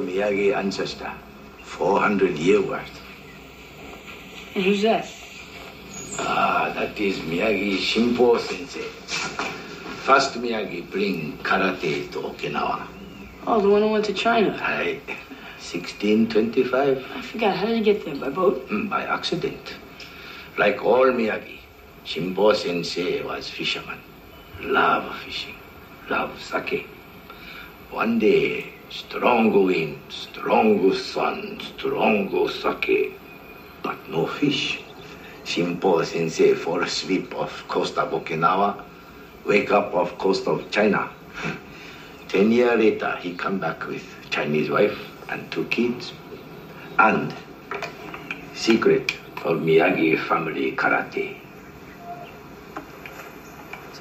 Miyagi ancestor. 400 year worth. And who's that? Ah, that is Miyagi Shimpo Sensei. First Miyagi bring karate to Okinawa. Oh, the one who went to China. I, 1625, I forgot. How did he get there? By boat? mm, by accident. Like all Miyagi, Shimpo Sensei was fisherman. Love fishing, love sake. One day, strong wind, strong sun, strong sake, but no fish. Shimpo Sensei fall asleep off coast of Okinawa, wake up off coast of China. Ten year later, he come back with Chinese wife and two kids, and secret of Miyagi family karate.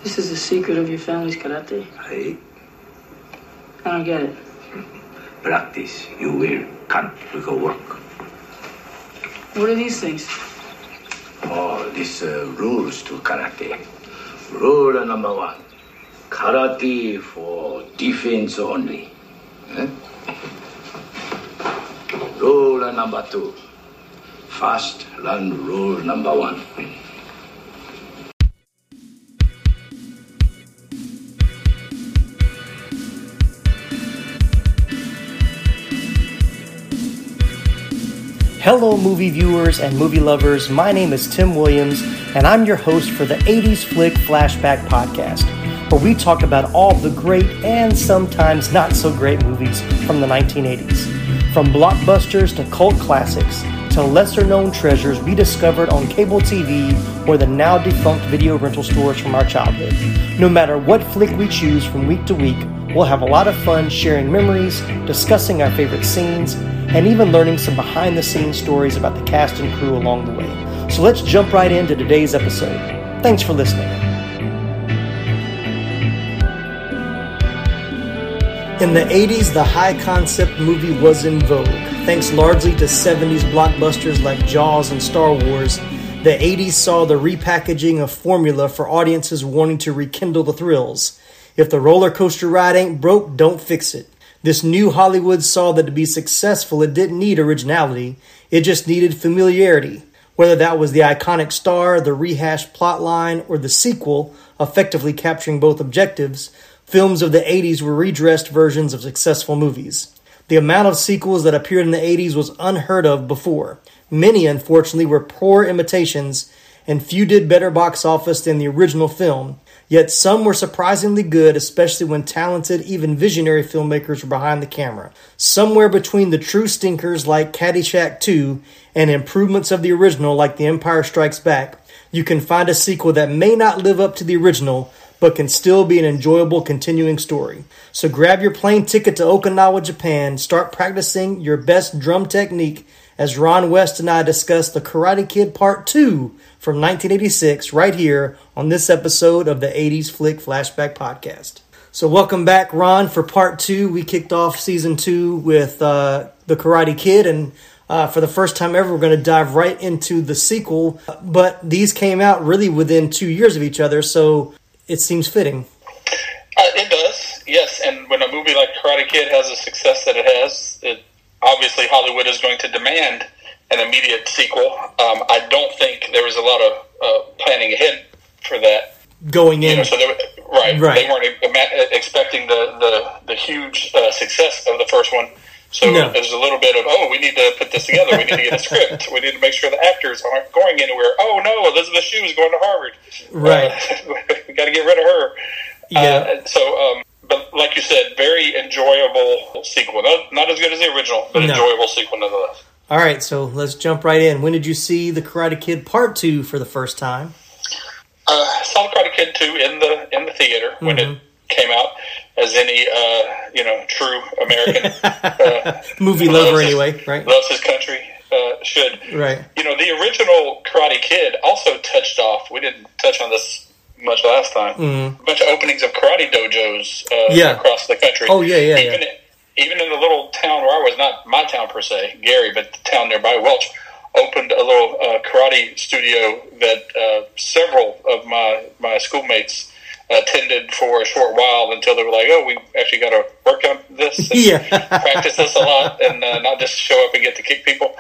This is the secret of your family's karate. I I don't get it. Practice, you will, can't, we go work. What are these things? Oh, these uh, rules to karate. Rule number one, karate for defense only. Eh? Rule number two, first learn rule number one. Hello, movie viewers and movie lovers. My name is Tim Williams, and I'm your host for the 80s Flick Flashback Podcast, where we talk about all the great and sometimes not so great movies from the 1980s. From blockbusters to cult classics to lesser known treasures we discovered on cable TV or the now defunct video rental stores from our childhood. No matter what flick we choose from week to week, we'll have a lot of fun sharing memories, discussing our favorite scenes, and even learning some behind the scenes stories about the cast and crew along the way. So let's jump right into today's episode. Thanks for listening. In the 80s, the high concept movie was in vogue. Thanks largely to 70s blockbusters like Jaws and Star Wars, the 80s saw the repackaging of formula for audiences wanting to rekindle the thrills. If the roller coaster ride ain't broke, don't fix it. This new Hollywood saw that to be successful, it didn't need originality, it just needed familiarity. Whether that was the iconic star, the rehashed plotline, or the sequel, effectively capturing both objectives, films of the 80s were redressed versions of successful movies. The amount of sequels that appeared in the 80s was unheard of before. Many, unfortunately, were poor imitations, and few did better box office than the original film. Yet some were surprisingly good, especially when talented, even visionary filmmakers were behind the camera. Somewhere between the true stinkers like Caddyshack 2 and improvements of the original like The Empire Strikes Back, you can find a sequel that may not live up to the original, but can still be an enjoyable continuing story. So grab your plane ticket to Okinawa, Japan, start practicing your best drum technique as Ron West and I discuss The Karate Kid Part 2 from 1986 right here on this episode of the 80s Flick Flashback Podcast. So, welcome back, Ron, for part two. We kicked off season two with uh, The Karate Kid, and uh, for the first time ever, we're going to dive right into the sequel. But these came out really within two years of each other, so it seems fitting. Uh, it does, yes. And when a movie like Karate Kid has the success that it has, it obviously Hollywood is going to demand an immediate sequel. Um, I don't think there was a lot of uh, planning ahead for that. Going in, You know, so they, right, Right. they weren't expecting the the, the huge uh, success of the first one. So No. there's a little bit of oh, we need to put this together. We need to get a script. We need to make sure the actors aren't going anywhere. Oh no, Elizabeth Shue is going to Harvard. Right. Uh, we got to get rid of her. Yeah. Uh, so, um, but like you said, very enjoyable sequel. Not, not as good as the original, but No. enjoyable sequel nonetheless. All right, so let's jump right in. When did you see The Karate Kid Part 2 for the first time? Uh, saw Karate Kid two in the in the theater when Mm-hmm. it came out, as any uh, you know true American uh, Movie lover, his- anyway, right? loves his country uh, should. Right. You know, the original Karate Kid also touched off. We didn't touch on this much last time. A bunch of openings of karate dojos uh, Mm-hmm. Yeah. across the country. Oh, yeah, yeah, Even even in the little town where I was, not my town per se, Gary, but the town nearby, Welch, opened a little uh, karate studio that uh, several of my my schoolmates attended for a short while until they were like, "Oh, we actually got to work on this, and Yeah. practice this a lot, and uh, not just show up and get to kick people."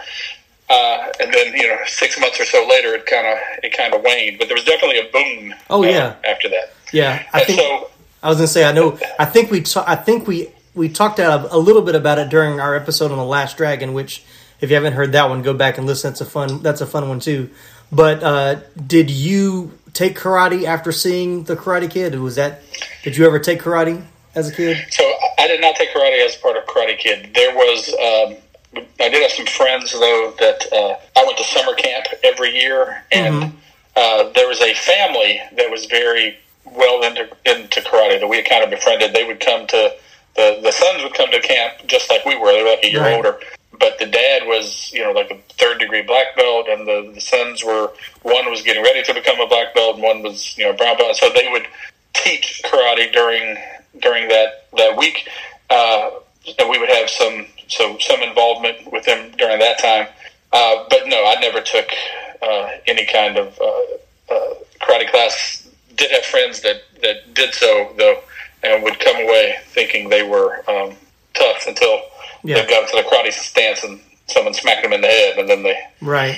Uh, and then you know, six months or so later, it kind of it kind of waned, but there was definitely a boom. Oh, uh, yeah. after that, Yeah, I and think so I was gonna say I know. I think we ta- I think we we talked out a little bit about it during our episode on the Last Dragon. Which, if you haven't heard that one, go back and listen. That's a fun. That's a fun one too. But uh, did you take karate after seeing the Karate Kid? Was that? Did you ever take karate as a kid? So I did not take karate as part of Karate Kid. There was, um, I did have some friends though that uh, I went to summer camp every year, and uh, there was a family that was very well into into karate that we had kind of befriended. They would come to the the sons would come to camp just like we were. They were like a year Right. older. But the dad was, you know, like a third degree black belt, and the, the sons were one was getting ready to become a black belt, and one was, you know, brown belt. So they would teach karate during during that that week, uh, and we would have some so some involvement with them during that time. Uh, but no, I never took uh, any kind of uh, uh, karate class. Did have friends that that did so though, and would come away thinking they were um, tough until Yeah. they got to the karate stance and someone smacked them in the head, and then they Right.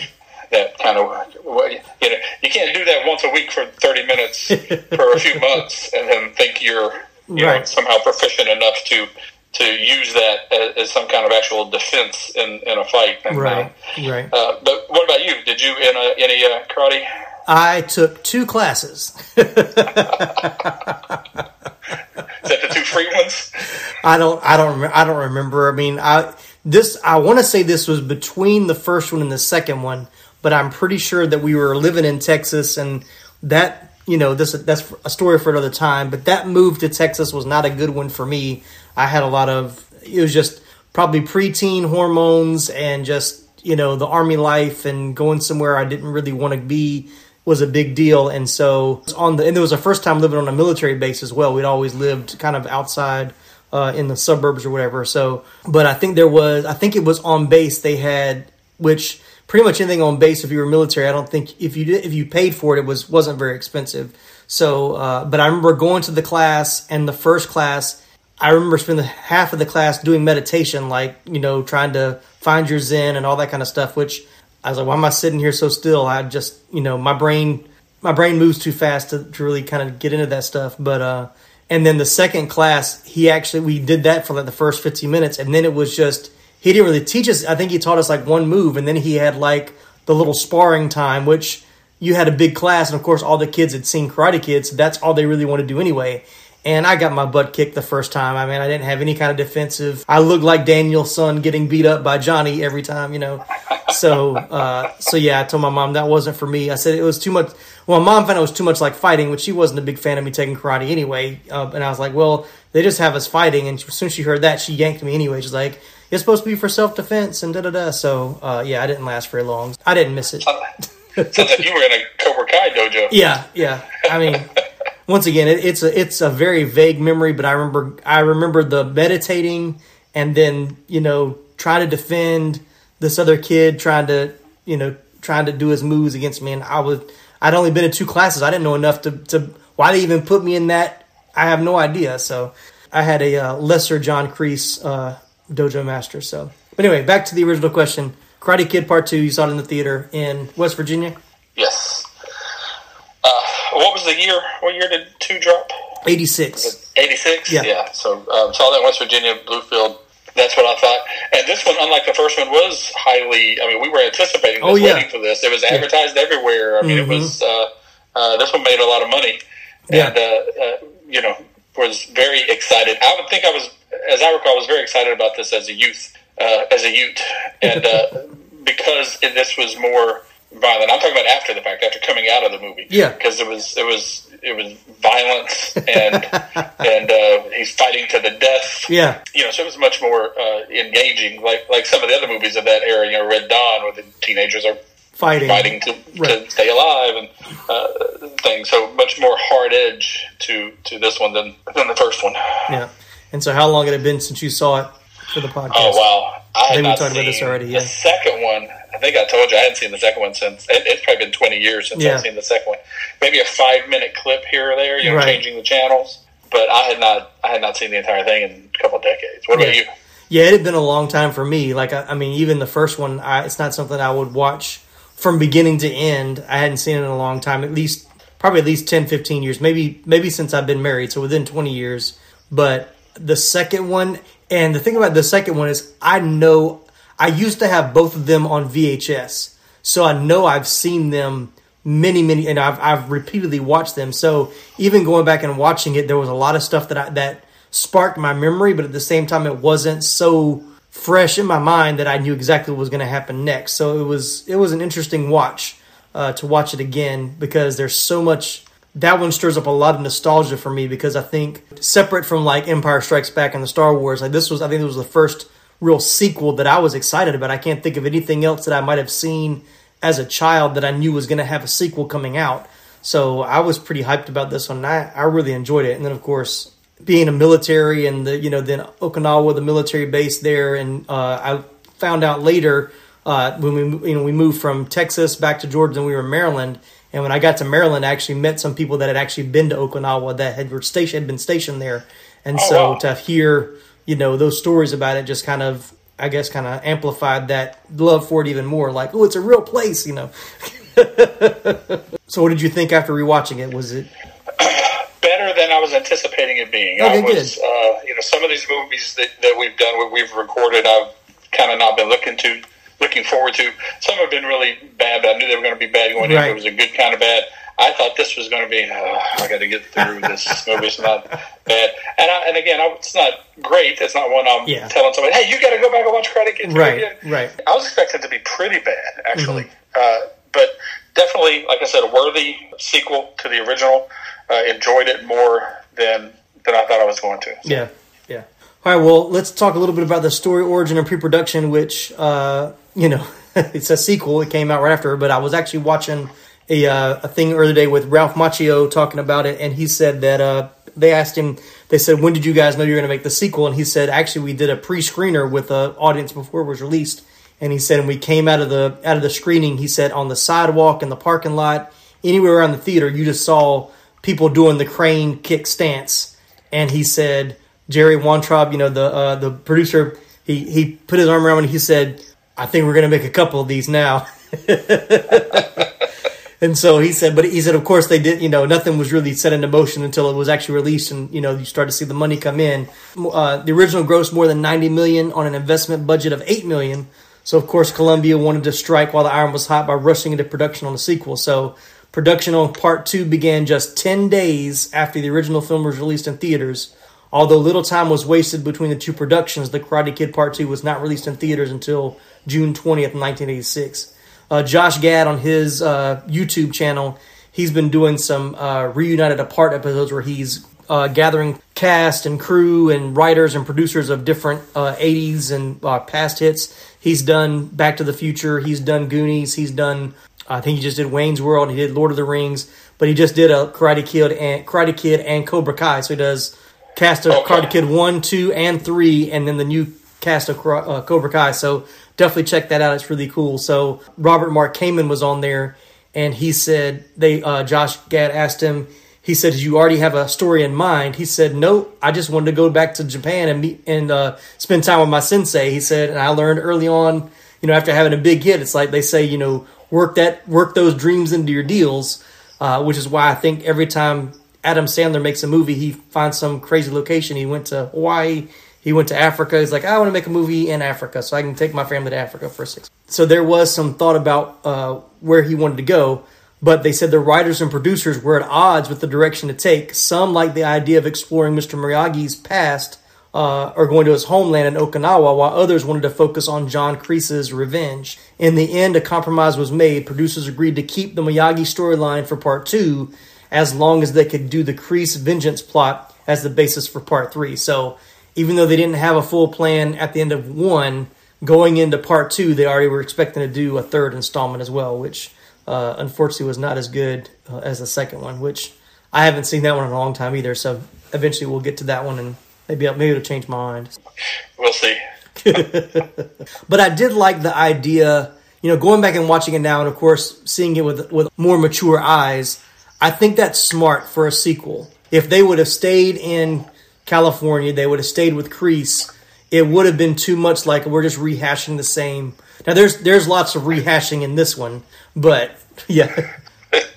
that kind of you know you can't do that once a week for 30 minutes for a few months and then think you're you know Right. somehow proficient enough to to use that as, as some kind of actual defense in, in a fight And, uh, Right. Right. uh, but what about you did you in a, any uh, karate I took two classes. is that the two free ones I don't. I don't. Remember, I don't remember. I mean, I this. I want to say this was between the first one and the second one, but I'm pretty sure that we were living in Texas, and that you know this that's a story for another time. But that move to Texas was not a good one for me. I had a lot of. It was just probably preteen hormones and just you know the army life and going somewhere I didn't really want to be was a big deal. And so on the and it was the first time living on a military base as well. We'd always lived kind of outside uh, in the suburbs or whatever. So, but I think there was, I think it was on base they had, which pretty much anything on base if you were military, I don't think if you did, if you paid for it, it was wasn't very expensive. So, uh, but I remember going to the class and the first class, I remember spending half of the class doing meditation, like you know, trying to find your zen and all that kind of stuff. Which I was like, why am I sitting here so still? I just, you know, my brain, my brain moves too fast to, to really kind of get into that stuff. But uh, and then the second class, he actually we did that for like the first fifteen minutes, and then it was just he didn't really teach us. I think he taught us like one move, and then he had like the little sparring time, which you had a big class, and of course all the kids had seen Karate Kids, so that's all they really want to do anyway. And I got my butt kicked the first time. I mean, I didn't have any kind of defensive. I looked like Daniel-san getting beat up by Johnny every time, you know. So, uh, so yeah, I told my mom that wasn't for me. I said it was too much. Well, my mom found it was too much like fighting, which she wasn't a big fan of me taking karate anyway. Uh, and I was like, well, they just have us fighting. And as soon as she heard that, she yanked me anyway. She's like, it's supposed to be for self defense and da da da. So, uh, yeah, I didn't last very long. I didn't miss it. sounds like you were in a Cobra Kai dojo Yeah, yeah. I mean, once again, it, it's a it's a very vague memory, but I remember I remember the meditating and then you know trying to defend this other kid trying to you know trying to do his moves against me, and I was I'd only been in two classes. I didn't know enough to to why they even put me in that. I have no idea. So I had a uh, lesser John Kreese uh, dojo master. So, but anyway, back to the original question. Karate Kid Part Two. You saw it in the theater in West Virginia. yes uh, what was the year what year did two drop Eighty six. 86? Yeah. So um, saw that in West Virginia, Bluefield. That's what I thought. And this one, unlike the first one, was highly. I mean, we were anticipating this, Oh, yeah. waiting for this. It was advertised everywhere. I mean, Mhm. it was. Uh, uh, this one made a lot of money, Yeah. and uh, uh, you know, was very excited. I would think I was, as I recall, I was very excited about this as a youth, uh, as a youth, and uh, because this was more violent. I'm talking about after the fact, after coming out of the movie. Yeah. because it was it was it was violence and and uh, he's fighting to the death Yeah. you know, so it was much more uh, engaging, like like some of the other movies of that era. You know, Red Dawn, where the teenagers are Fighting. fighting to, Right. to stay alive and uh, things. So much more hard edge to to this one than than the first one. Yeah. And so, how long had it been since you saw it for the podcast? Oh wow! I think we talked about this seen already, The second one, I think I told you I hadn't seen the second one since. It, it's probably been 20 years since Yeah. I've seen the second one. Maybe a five minute clip here or there, you know, Right. changing the channels. But I had not, I had not seen the entire thing in a couple of decades. What about Yeah. you? Yeah, it had been a long time for me. Like, I, I mean, even the first one, I, it's not something I would watch from beginning to end. I hadn't seen it in a long time, at least, probably at least 10, 15 years, maybe, maybe since I've been married. So within 20 years. But the second one, and the thing about the second one is I know, I used to have both of them on VHS. So I know I've seen them many, many, and I've, I've repeatedly watched them. So even going back and watching it, there was a lot of stuff that I, that sparked my memory, but at the same time, it wasn't so fresh in my mind that I knew exactly what was going to happen next. So it was, it was an interesting watch uh, to watch it again because there's so much. That one stirs up a lot of nostalgia for me because I think separate from like Empire Strikes Back and the Star Wars, like this was, I think it was the first real sequel that I was excited about. I can't think of anything else that I might have seen as a child that I knew was going to have a sequel coming out. So I was pretty hyped about this one. I, I really enjoyed it. And then of course, being a military and the, you know, then Okinawa, the military base there. And, uh, I found out later, uh, when we, you know, we moved from Texas back to Georgia and we were in Maryland. And when I got to Maryland, I actually met some people that had actually been to Okinawa that had were stationed, had been stationed there. And Oh, so wow. to hear, you know, those stories about it just kind of, I guess, kind of amplified that love for it even more. Like, oh, it's a real place, you know. so, what did you think after rewatching it? Was it better than I was anticipating it being. Okay, I was, uh, you know, some of these movies that, that we've done, what we've recorded, I've kind of not been looking to, looking forward to. Some have been really bad, but I knew they were going to be bad going in. Right. It was a good kind of bad. I thought this was going to be. Uh, I got to get through this movie. It's not bad, and I, and again, I, it's not great. It's not one I'm Yeah. telling somebody, "Hey, you got to go back and watch Kid." Right, again." right. I was expecting it to be pretty bad, actually, Mm-hmm. uh, but definitely, like I said, a worthy sequel to the original. Uh, enjoyed it more than than I thought I was going to. Yeah, yeah. All right, well, let's talk a little bit about the story, origin, and pre-production. Which, uh, you know, it's a sequel. It came out right after, but I was actually watching a uh, a thing earlier today with Ralph Macchio talking about it, and he said that uh, they asked him. They said, "When did you guys know you were going to make the sequel?" And he said, "Actually, we did a pre-screener with the audience before it was released." And he said, "And we came out of the out of the screening." He said, "On the sidewalk in the parking lot, anywhere around the theater, you just saw people doing the crane kick stance." And he said, Jerry Weintraub, you know, the uh, the producer, he he put his arm around me and he said, "I think we're going to make a couple of these now." And so he said, but he said, of course they did. You know, nothing was really set into motion until it was actually released, and you know, you start to see the money come in. Uh, the original grossed more than ninety million on an investment budget of eight million. So of course, Columbia wanted to strike while the iron was hot by rushing into production on the sequel. So production on part two began just ten days after the original film was released in theaters. Although little time was wasted between the two productions, The Karate Kid Part 2 was not released in theaters until June 20th, 1986. Uh, Josh Gad on his uh, YouTube channel, he's been doing some uh, reunited apart episodes where he's uh, gathering cast and crew and writers and producers of different uh, 80s and uh, past hits. He's done Back to the Future, he's done Goonies, he's done I think he just did Wayne's World, he did Lord of the Rings, but he just did a Karate Kid and Karate Kid and Cobra Kai. So he does cast of Okay. Karate Kid one, two, and three, and then the new cast of uh, Cobra Kai. So definitely check that out. It's really cool. So Robert Mark Kamen was on there, and he said they uh, Josh Gad asked him. He said, you already have a story in mind?" He said, "No, I just wanted to go back to Japan and meet and uh, spend time with my sensei." He said, "And I learned early on, you know, after having a big hit, it's like they say, you know, work that work those dreams into your deals." Uh, which is why I think every time Adam Sandler makes a movie, he finds some crazy location. He went to Hawaii. He went to Africa. He's like, I want to make a movie in Africa, so I can take my family to Africa for six. So there was some thought about uh, where he wanted to go, but they said the writers and producers were at odds with the direction to take. Some like the idea of exploring Mr. Miyagi's past uh, or going to his homeland in Okinawa, while others wanted to focus on John Kreese's revenge. In the end, a compromise was made. Producers agreed to keep the Miyagi storyline for part two, as long as they could do the Kreese vengeance plot as the basis for part three. So, even though they didn't have a full plan at the end of one, going into part two, they already were expecting to do a third installment as well, which uh, unfortunately was not as good uh, as the second one. Which I haven't seen that one in a long time either. So eventually we'll get to that one, and maybe maybe it'll change my mind. We'll see. but I did like the idea, you know, going back and watching it now, and of course seeing it with with more mature eyes. I think that's smart for a sequel. If they would have stayed in California, they would have stayed with Kreese. It would have been too much like we're just rehashing the same. Now there's there's lots of rehashing in this one, but yeah.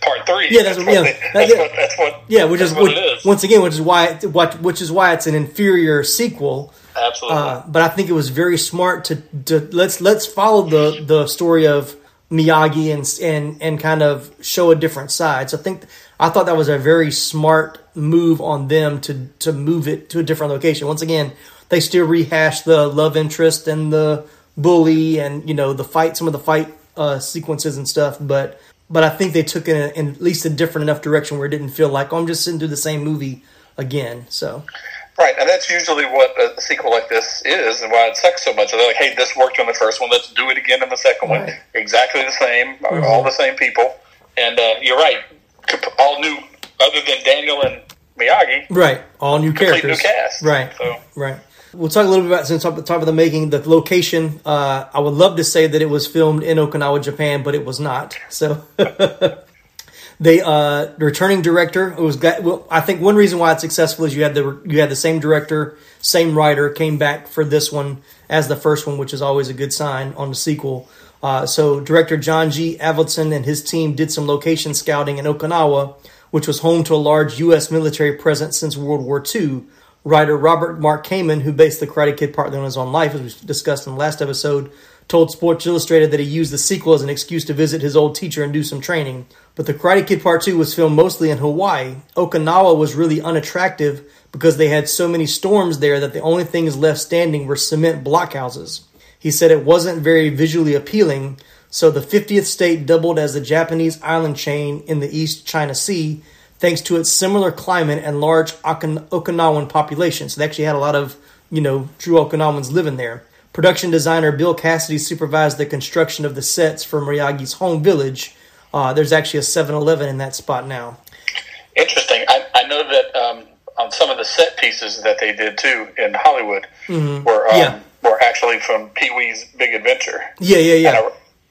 Part three. Yeah, that's, that's what, yeah, they- that's, yeah. what, that's what. Yeah, which is, what which, it is. once again, which is why it, what which is why it's an inferior sequel. Absolutely. Uh, but I think it was very smart to, to let's let's follow the the story of Miyagi and and and kind of show a different side. So I think I thought that was a very smart move on them to to move it to a different location. Once again, they still rehash the love interest and the bully and you know the fight, some of the fight uh, sequences and stuff, but. But I think they took it in, at least a different enough direction where it didn't feel like oh, I'm just sitting through the same movie again. So Right, and that's usually what a sequel like this is, and why it sucks so much. They're like, "Hey, this worked on the first one. Let's do it again in the second one. Exactly the same, Mm-hmm. all the same people." And uh, you're right, all new, other than Daniel and Miyagi, Right. All new characters. new cast. Right. So Right. We'll talk a little bit about since talk, talk about the making, the location. Uh, I would love to say that it was filmed in Okinawa, Japan, but it was not. So they uh, returning director it was well, I think one reason why it's successful is you had the you had the same director, same writer came back for this one as the first one, which is always a good sign on the sequel. Uh, so director John G. Avildsen and his team did some location scouting in Okinawa, which was home to a large U.S. military presence since World War II. Writer Robert Mark Kamen, who based the Karate Kid partly on his own life, as we discussed in the last episode, told Sports Illustrated that he used the sequel as an excuse to visit his old teacher and do some training. But the Karate Kid Part 2 was filmed mostly in Hawaii. Okinawa was really unattractive because they had so many storms there that the only things left standing were cement blockhouses. He said it wasn't very visually appealing, so the 50th state doubled as the Japanese island chain in the East China Sea thanks to its similar climate and large Okin- Okinawan population. So they actually had a lot of, you know, true Okinawans living there. Production designer Bill Cassidy supervised the construction of the sets for Miyagi's home village. Uh, there's actually a 7 Eleven in that spot now. interesting. I, I know that um, on some of the set pieces that they did too in Hollywood were um, Mm-hmm. Yeah. were actually from Pee Wee's Big Adventure. Yeah, yeah, And yeah. I,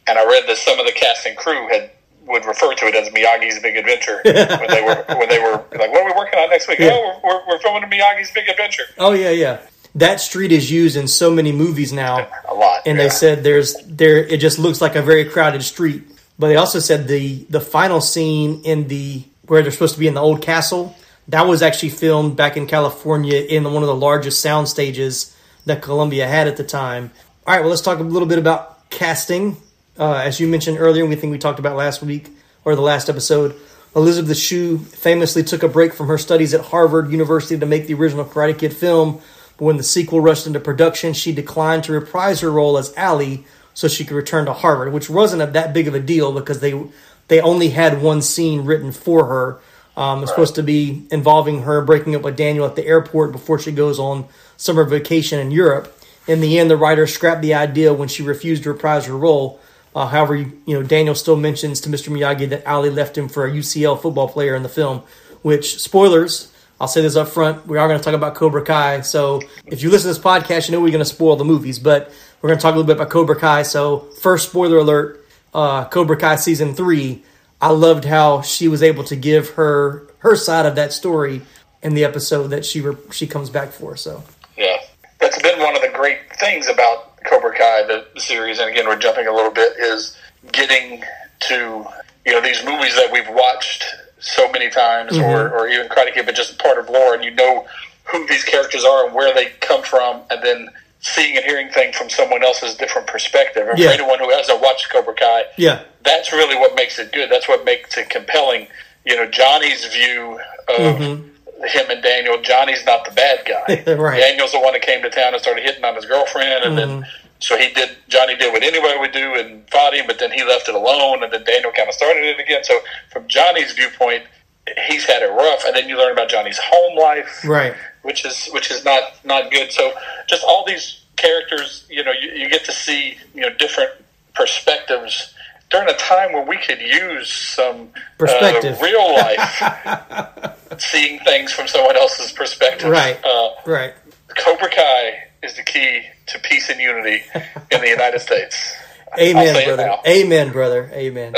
and I read that some of the cast and crew had would refer to it as Miyagi's Big Adventure when they were when they were like, "What are we working on next week?" Yeah. Oh, we're, we're, we're filming Miyagi's Big Adventure. Oh, yeah, yeah. That street is used in so many movies now. A lot, and yeah. they said there's there it just looks like a very crowded street. But they also said the the final scene in the where they're supposed to be in the old castle that was actually filmed back in California in one of the largest sound stages that Columbia had at the time. All right, well let's talk a little bit about casting. Uh, as you mentioned earlier, we think we talked about last week or the last episode. Elizabeth Shue famously took a break from her studies at Harvard University to make the original Karate Kid film. But when the sequel rushed into production, she declined to reprise her role as Allie so she could return to Harvard, which wasn't a, that big of a deal because they they only had one scene written for her. Um, it was supposed to be involving her breaking up with Daniel at the airport before she goes on summer vacation in Europe. In the end, the writer scrapped the idea when she refused to reprise her role. Uh, however, you know Daniel still mentions to Mr. Miyagi that Ali left him for a UCLA football player in the film. Which spoilers, I'll say this up front, we are going to talk about Cobra Kai. So if you listen to this podcast, you know we're going to spoil the movies, but we're going to talk a little bit about Cobra Kai. So first spoiler alert: uh, Cobra Kai season three. I loved how she was able to give her her side of that story in the episode that she re- she comes back for. So Yeah, that's been one of the great things about Cobra Kai, the, the series. And again, we're jumping a little bit is getting to you know these movies that we've watched so many times, or mm-hmm. or even Karate Kid, but just part of lore, and you know who these characters are and where they come from, and then seeing and hearing things from someone else's different perspective. And Yeah. for anyone who hasn't watched Cobra Kai, yeah, that's really what makes it good. That's what makes it compelling. You know, Johnny's view of mm-hmm. him and Daniel. Johnny's not the bad guy. Right. Daniel's the one that came to town and started hitting on his girlfriend, and then mm-hmm. So he did. Johnny did what anybody would do and fought him, but then he left it alone, and then Daniel kind of started it again. So from Johnny's viewpoint, he's had it rough, and then you learn about Johnny's home life, right. which is which is not not good. So just all these characters, you know, you, you get to see you know different perspectives during a time where we could use some Perspective. uh, real life, seeing things from someone else's perspective. Right. Uh, Right. Cobra Kai is the key to peace and unity in the United States. Amen, brother. Amen, brother. Amen.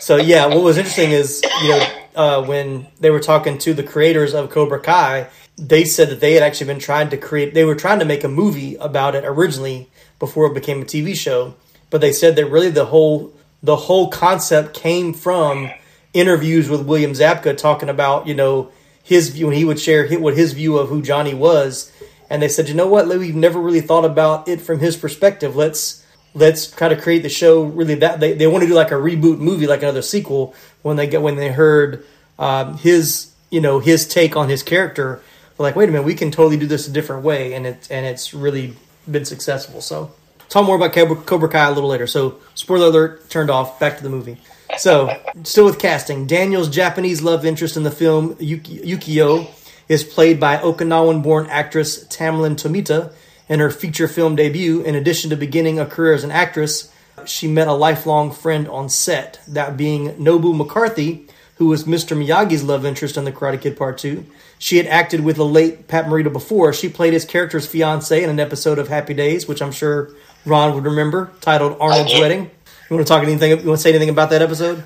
so yeah, what was interesting is you know uh, when they were talking to the creators of Cobra Kai, they said that they had actually been trying to create. They were trying to make a movie about it originally before it became a TV show, but they said that really the whole the whole concept came from interviews with William Zabka talking about you know his view when he would share what his view of who Johnny was, and they said you know what we've never really thought about it from his perspective. Let's let's try to create the show really that they, they want to do like a reboot movie like another sequel when they get when they heard um, his you know his take on his character. Like wait a minute we can totally do this a different way and it and it's really been successful. So talk more about cobra, cobra kai a little later. So spoiler alert turned off back to the movie. So still with casting daniel's japanese love interest in the film Yuki, yukio is played by okinawan born actress Tamlyn Tomita in her feature film debut, in addition to beginning a career as an actress, she met a lifelong friend on set, that being Nobu McCarthy, who was Mr. Miyagi's love interest in The Karate Kid Part 2. She had acted with the late Pat Morita before. She played his character's fiance in an episode of Happy Days, which I'm sure Ron would remember, titled Arnold's. Wedding. You want to talk anything? You want to say anything about that episode?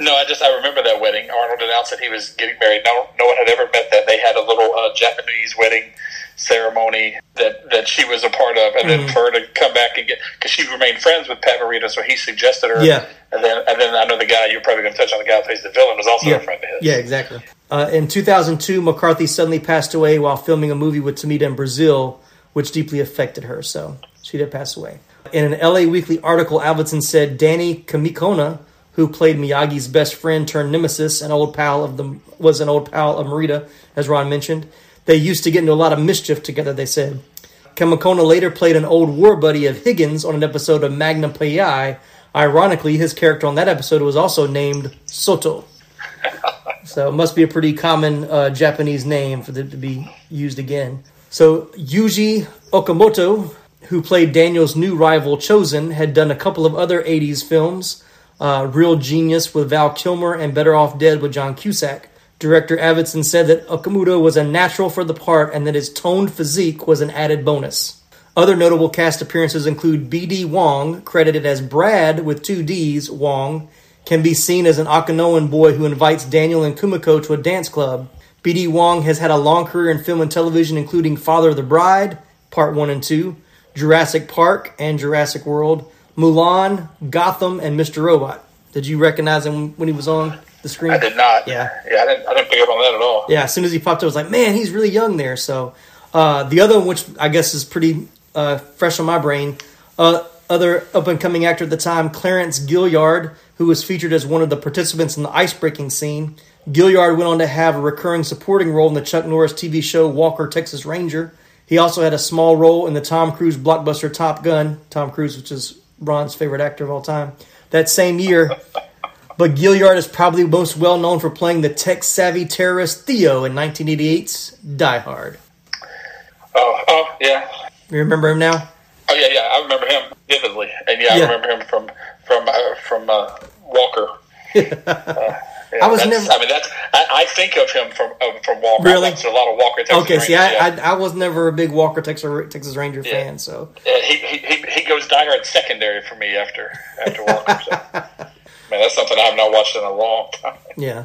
No, I just I remember that wedding. Arnold announced that he was getting married. No, no one had ever met that. They had a little uh, Japanese wedding ceremony that that she was a part of, and Mm-hmm. then for her to come back and get because she remained friends with Pat Morita, so he suggested her. Yeah. and then and then I know the guy you're probably going to touch on the guy who plays the villain was also Yeah. a friend of his. Yeah, exactly. Uh, in 2002, McCarthy suddenly passed away while filming a movie with Tomita in Brazil, which deeply affected her. So she did pass away. In an LA Weekly article, Avildsen said Danny Kamikona, who played Miyagi's best friend turned nemesis, an old pal of the was an old pal of Morita, as Ron mentioned. They used to get into a lot of mischief together. They said. Kamikona later played an old war buddy of Higgins on an episode of Magnum PI. Ironically, his character on that episode was also named Soto. So it must be a pretty common uh, Japanese name for it to be used again. So Yuji Okamoto, who played Daniel's new rival Chozen, had done a couple of other 80s films, uh, Real Genius with Val Kilmer and Better Off Dead with John Cusack. Director Avildsen said that Okamoto was a natural for the part and that his toned physique was an added bonus. Other notable cast appearances include B.D. Wong, credited as Brad with two D's, Wong, can be seen as an Okinawan boy who invites Daniel and Kumiko to a dance club. B.D. Wong has had a long career in film and television, including Father of the Bride, Part 1 and 2, Jurassic Park and Jurassic World, Mulan, Gotham, and Mr. Robot. Did you recognize him when he was on the screen? I did not. Yeah. yeah, I didn't. I didn't pick up on that at all. Yeah, as soon as he popped up, I was like, man, he's really young there. So uh, the other one, which I guess is pretty uh, fresh on my brain, uh, other up and coming actor at the time, Clarence Gilliard, who was featured as one of the participants in the ice breaking scene. Gilliard went on to have a recurring supporting role in the Chuck Norris TV show Walker, Texas Ranger. He also had a small role in the Tom Cruise blockbuster Top Gun. Tom Cruise, which is Ron's favorite actor of all time. That same year, but Gilliard is probably most well known for playing the tech savvy terrorist Theo in 1988's Die Hard. Oh, oh, yeah. You remember him now? Oh, yeah, yeah. I remember him vividly, and yeah, Yeah. I remember him from from uh, from uh, Walker. Uh, yeah, I was never- I mean, that's. I, I think of him from uh, from Walker. Really? I a lot of Walker. Texas Okay, see, I, yeah. I I was never a big Walker Texas Texas Ranger Yeah. fan, so Yeah, he, he, he, he goes Die Hard secondary for me after after Walker. So. Man, that's something I've not watched in a long time. yeah.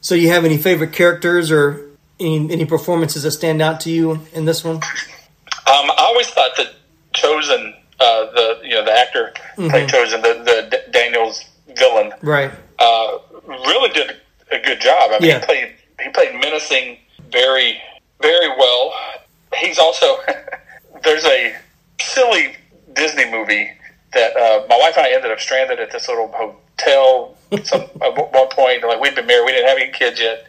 So, you have any favorite characters or any any performances that stand out to you in this one? Um, I always thought that Chozen, uh, the you know the actor played Chozen, the, the D- Daniel's villain, Right. uh, really did a good job. I mean, Yeah. he played he played menacing very very well. He's also there's a silly Disney movie that uh, my wife and I ended up stranded at this little hotel. Some at one point, like we'd been married, we didn't have any kids yet,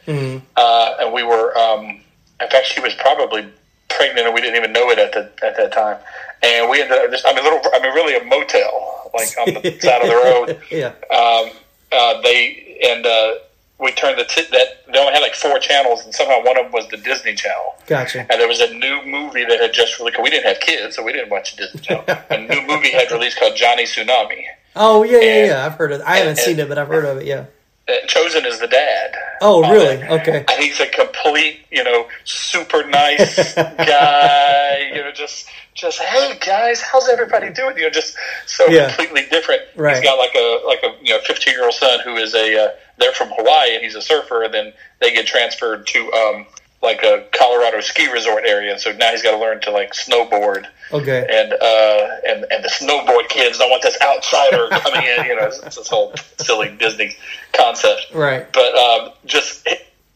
uh, and we were um, in fact, she was probably pregnant, and we didn't even know it at the at that time. And we ended up just, I mean, little, I mean, really a motel, like on the side of the road. Yeah. Um, uh, they and uh, we turned the t- that they only had like four channels, and somehow one of them was the Disney Channel. Gotcha. And there was a new movie that had just released. We didn't have kids, so we didn't watch the Disney Channel. a new movie had released called Johnny Tsunami. Oh yeah, yeah, And- yeah. I've heard of. it. I haven't and- seen it, but I've heard of it. Yeah. Uh, Chozen is the dad. Oh really? it. Okay. And he's a complete, you know, super nice guy. You know, just just hey guys, how's everybody doing? You know, just so Yeah. completely different. Right. He's got like a like a you know fifteen year old son who is a uh, they're from Hawaii and he's a surfer, and then they get transferred to um like a Colorado ski resort area, so now he's got to learn to like snowboard Okay. and uh, and and the snowboard kids don't want this outsider coming in. You know, it's, it's this whole silly Disney concept. Right. But um, just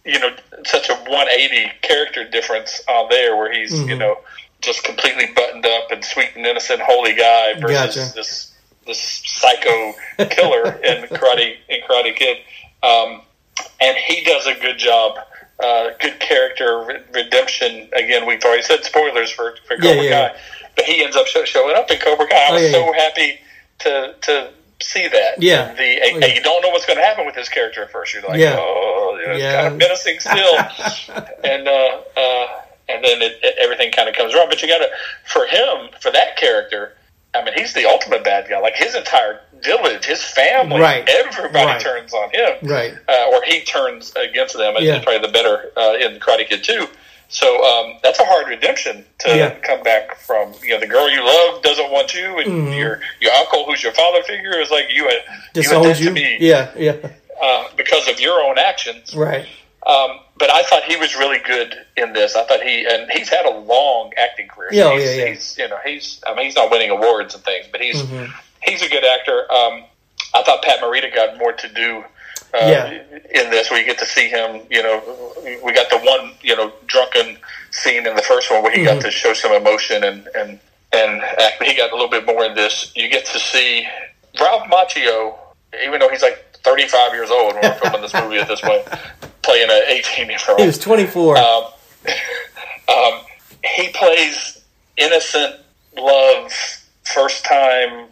you know, such a 180 character difference on there, where he's Mm-hmm. you know just completely buttoned up and sweet and innocent, holy guy versus Gotcha. this this psycho killer in Karate in Karate Kid. Um, and he does a good job. Uh, good character re- redemption. Again, we've already said spoilers for, for Cobra Yeah, yeah. Kai, but he ends up show, showing up in Cobra Kai. I Oh, was yeah, so happy to to see that. Yeah. the and, Oh, yeah. and you don't know what's going to happen with his character at first. You're like, oh, you know, it's Yeah. kind of menacing still, and uh, uh, and then it, it, everything kind of comes around. But you got to for him for that character. I mean, he's the ultimate bad guy. Like his entire village, his family, Right. everybody Right. turns on him Right. uh, or he turns against them. Yeah. probably the better uh, in Karate Kid too. So um, that's a hard redemption to Yeah. come back from. You know, the girl you love doesn't want you, and Mm-hmm. your your uncle, who's your father figure, is like you. You are Disowned you. to me Yeah. Yeah. uh, because of your own actions. Right. Um, but I thought he was really good in this. I thought he and he's had a long acting career. Yeah, oh, he's, yeah, yeah. He's you know he's I mean he's not winning awards and things, but he's Mm-hmm. He's a good actor. Um, I thought Pat Morita got more to do. Uh, Yeah. In this, where you get to see him, you know, we got the one, you know, drunken scene in the first one where he Mm-hmm. got to show some emotion and and and act. He got a little bit more in this. You get to see Ralph Macchio, even though he's like 35 years old when we're filming this movie at this point, playing an 18 year old He was 24. um, um, he plays innocent love first time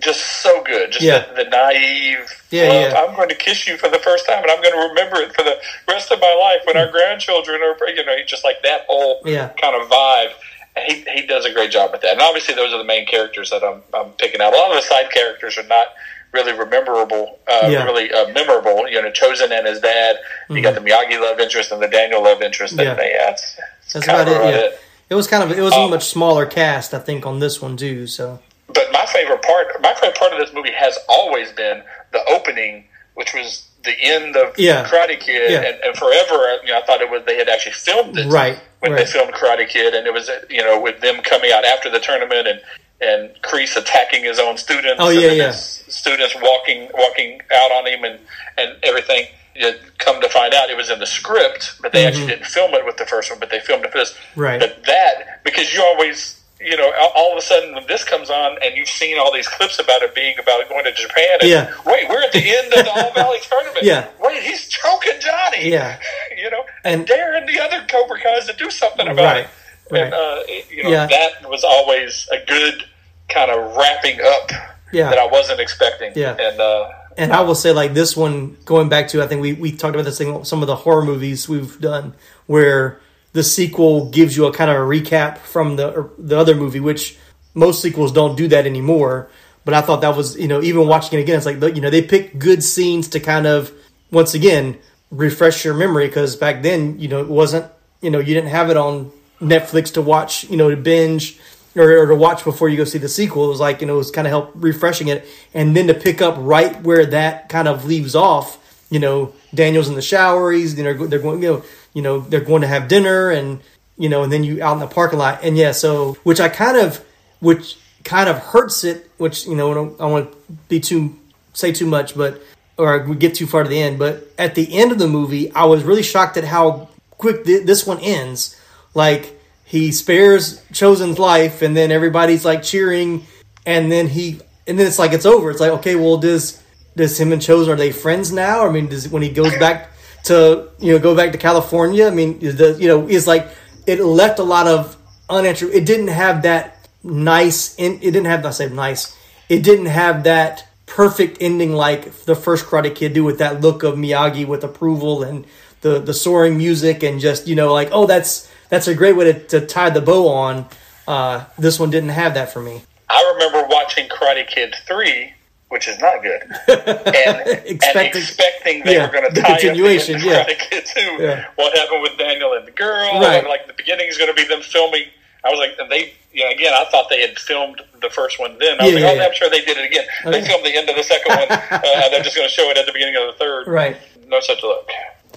just so good just Yeah. the, the naive Yeah, love. yeah. i'm going to kiss you for the first time and i'm going to remember it for the rest of my life when our grandchildren are you know just like that whole Yeah. kind of vibe and he, he does a great job with that and obviously those are the main characters that i'm, I'm picking out a lot of the side characters are not really rememberable uh, Yeah. really uh, memorable you know Chozen and his dad you got the miyagi love interest and the daniel love interest Mm-hmm. Yeah. they, yeah, it's, it's That's kind about it. Yeah. It was kind of it was a Um, much smaller cast, I think, on this one too. So but my favorite part, my favorite part of this movie has always been the opening, which was the end of Yeah. Karate Kid, Yeah. and, and forever, you know, I thought it was they had actually filmed it, Right, When right. they filmed Karate Kid, and it was you know with them coming out after the tournament and and Kreese attacking his own students, Oh, and yeah, yeah. his students walking walking out on him and and everything. You come to find out, it was in the script, but they actually didn't film it with the first one, but they filmed it for this. Mm-hmm. Right. But that because you always you know all, of a sudden when this comes on and you've seen all these clips about it being about going to Japan and Yeah. wait we're at the end of the All Valley tournament Yeah. wait he's choking Johnny Yeah. you know And- and daring the other Cobra Guys to do something about Right. it and Right. uh, you know Yeah. that was always a good kind of wrapping up Yeah. that I wasn't expecting Yeah. and uh, And I will say, like this one, going back to I think we we talked about this thing, some of the horror movies we've done, where the sequel gives you a kind of a recap from the the other movie, which most sequels don't do that anymore. But I thought that was you know even watching it again, it's like you know they pick good scenes to kind of once again refresh your memory because back then you know it wasn't you know you didn't have it on Netflix to watch you know to binge or, or to watch before you go see the sequel. It was like you know it was kind of help refreshing it, and then to pick up right where that kind of leaves off. You know, Daniel's in the shower. He's you know they're going you know you know they're going to have dinner and you know and then you out in the parking lot and yeah so which I kind of which kind of hurts it which you know I don't, I want to be too say too much but or we get too far to the end but at the end of the movie I was really shocked at how quick th- this one ends like he spares Chozen's life and then everybody's like cheering and then he and then it's like it's over it's like okay well does does him and chosen are they friends now i mean does when he goes back to you know go back to California. I mean, the you know is like it left a lot of unanswered. It didn't have that nice. In, it didn't have I say nice. It didn't have that perfect ending like the first Karate Kid do with that look of Miyagi with approval and the the soaring music and just you know like oh that's that's a great way to, to tie the bow on. Uh, this one didn't have that for me. I remember watching Karate Kid three, which is not good, and expecting, and expecting they yeah, were going to the tie continuation, up yeah. Karate Kid two. Yeah. What happened with Daniel and the girl? Right. And, like the beginning is going to be them filming. I was like, and they. Yeah, again, I thought they had filmed the first one. Then I was Yeah, like, oh, yeah. I'm sure they did it again. They Okay. filmed the end of the second one. uh, they're just going to show it at the beginning of the third. Right. No such luck.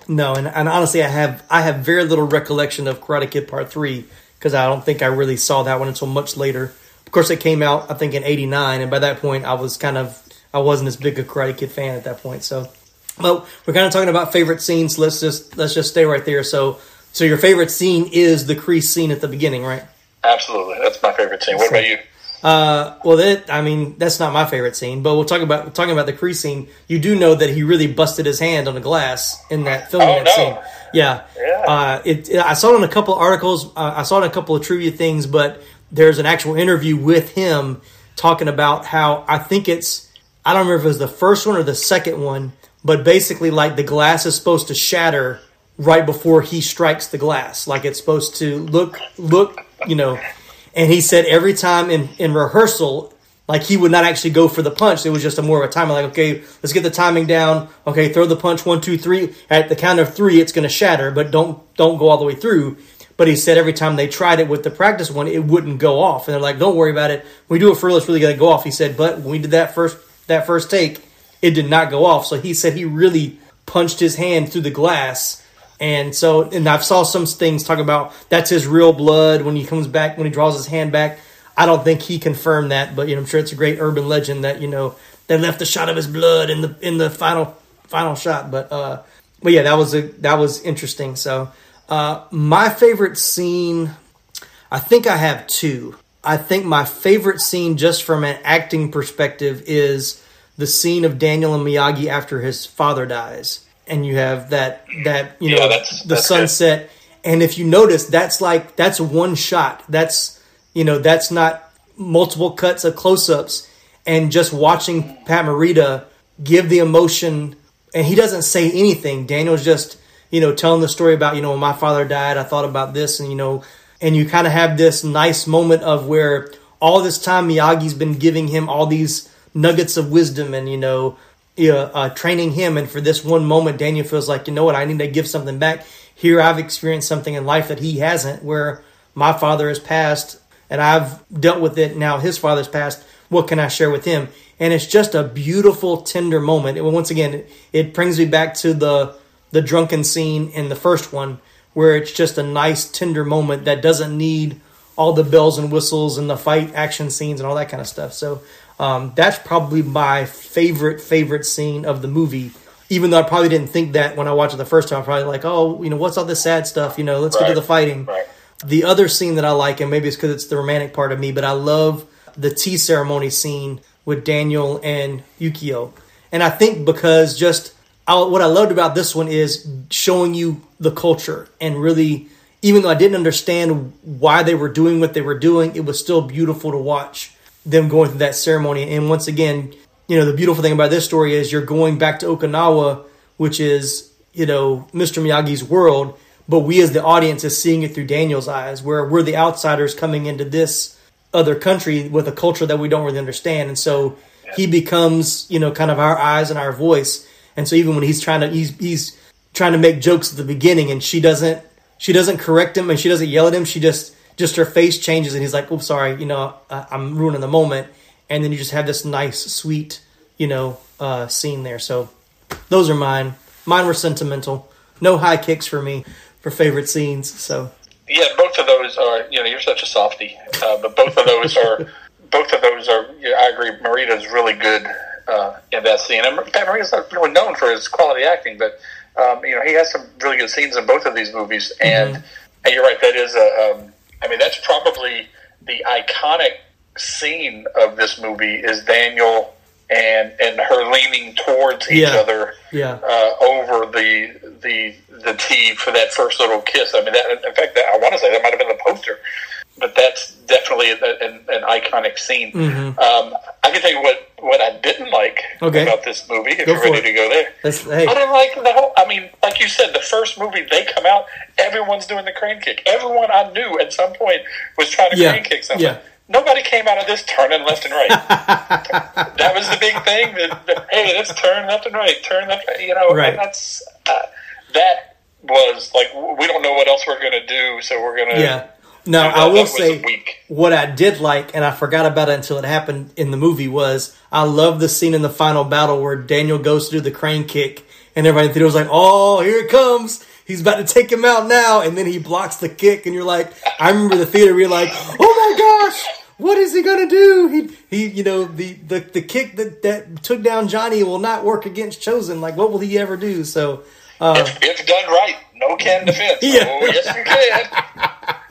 No, and, and honestly, I have I have very little recollection of Karate Kid Part Three because I don't think I really saw that one until much later. Of course, it came out I think in '89, and by that point, I was kind of I wasn't as big a Karate Kid fan at that point. So, but we're kind of talking about favorite scenes. Let's just let's just stay right there. So, so your favorite scene is the Kreese scene at the beginning, right? Absolutely, that's my favorite scene. What about you? Uh, well, that I mean, that's not my favorite scene, but we'll talk about talking about the Kreese scene. You do know that he really busted his hand on the glass in that filming Oh, that no. scene. Yeah, Yeah. Uh, it, I saw it in a couple articles. Uh, I saw it in a couple of trivia things, but there's an actual interview with him talking about how I think it's I don't remember if it was the first one or the second one, but basically like the glass is supposed to shatter right before he strikes the glass, like it's supposed to look look you know. And he said every time in in rehearsal, like he would not actually go for the punch. It was just a more of a timing. Like okay, let's get the timing down. Okay, throw the punch one two three. At the count of three, it's going to shatter, but don't don't go all the way through. But he said every time they tried it with the practice one, it wouldn't go off. And they're like, "Don't worry about it. When we do it for real, it's really to go off." He said, "But when we did that first that first take, it did not go off." So he said he really punched his hand through the glass. And so, and I've saw some things talk about that's his real blood when he comes back when he draws his hand back. I don't think he confirmed that, but you know, I'm sure it's a great urban legend that you know they left a shot of his blood in the in the final final shot. But uh, but yeah, that was a that was interesting. So uh, my favorite scene, I think I have two. I think my favorite scene, just from an acting perspective, is the scene of Daniel and Miyagi after his father dies, and you have that that you Yeah, know that's- the that's good. sunset. And if you notice, that's like that's one shot. That's you know that's not multiple cuts of close-ups, and just watching Pat Morita give the emotion, and he doesn't say anything. Daniel's just you know telling the story about you know when my father died, I thought about this, and you know, and you kind of have this nice moment of where all this time Miyagi's been giving him all these nuggets of wisdom, and you know yeah, uh, training him. And for this one moment, Daniel feels like, you know what, I need to give something back. Here, I've experienced something in life that he hasn't, where my father has passed and I've dealt with it. Now his father's passed. What can I share with him? And it's just a beautiful, tender moment. And once again, it brings me back to the the drunken scene in the first one, where it's just a nice, tender moment that doesn't need all the bells and whistles and the fight action scenes and all that kind of stuff. So um, that's probably my favorite favorite scene of the movie. Even though I probably didn't think that when I watched it the first time, I'm probably like, oh, you know, what's all this sad stuff? You know, let's get to the fighting. Right. The other scene that I like, and maybe it's because it's the romantic part of me, but I love the tea ceremony scene with Daniel and Yukio. And I think because just I, what I loved about this one is showing you the culture and really, even though I didn't understand why they were doing what they were doing, it was still beautiful to watch them going through that ceremony. And once again, you know, the beautiful thing about this story is you're going back to Okinawa, which is, you know, Mr. Miyagi's world, but we as the audience is seeing it through Daniel's eyes, where we're the outsiders coming into this other country with a culture that we don't really understand. And so he becomes, you know, kind of our eyes and our voice. And so even when he's trying to he's he's trying to make jokes at the beginning and she doesn't she doesn't correct him and she doesn't yell at him, she just just her face changes and he's like, "Oh, sorry, you know, I, I'm ruining the moment." And then you just have this nice, sweet, you know, uh, scene there. So those are mine. Mine were sentimental. No high kicks for me for favorite scenes. So Yeah, both of those are. You know, you're such a softie, uh, but both of those are. both of those are. Yeah, I agree. Morita's really good uh, in that scene, and Pat Morita's not really known for his quality acting, but um, you know he has some really good scenes in both of these movies. And, and you're right. That is a. Um, I mean, that's probably the iconic scene of this movie is Daniel and and her leaning towards each Yeah. other yeah, uh, over the the the tea for that first little kiss. I mean, that, in fact, that, I want to say that might have been the poster, but that's definitely an, an, an iconic scene. Um, I can tell you what what I didn't like Mm-hmm. Okay. about this movie. If Go you're ready it. to go there, hey. I didn't like the whole. I mean, like you said, the first movie they come out, everyone's doing the crane kick. Everyone I knew at some point was trying to Yeah, crane kick something. yeah. Nobody came out of this turning left and right. that was the big thing. That, that, hey, let's turn left and right, turn left. You know, Right. and that's uh, that was like we don't know what else we're gonna do, so we're gonna. Yeah. Now I will say what I did like, and I forgot about it until it happened in the movie. Was I love the scene in the final battle where Daniel goes to do the crane kick, and everybody in the theater was like, "Oh, here it comes! He's about to take him out now!" And then he blocks the kick, and you're like, I remember the theater. We are like, "Oh my gosh!" What is he gonna do? He, he, you know, the, the, the kick that, that took down Johnny will not work against Chozen. Like, what will he ever do? So, uh, if, if done right, no can defense. Yeah. Oh, yes, you can.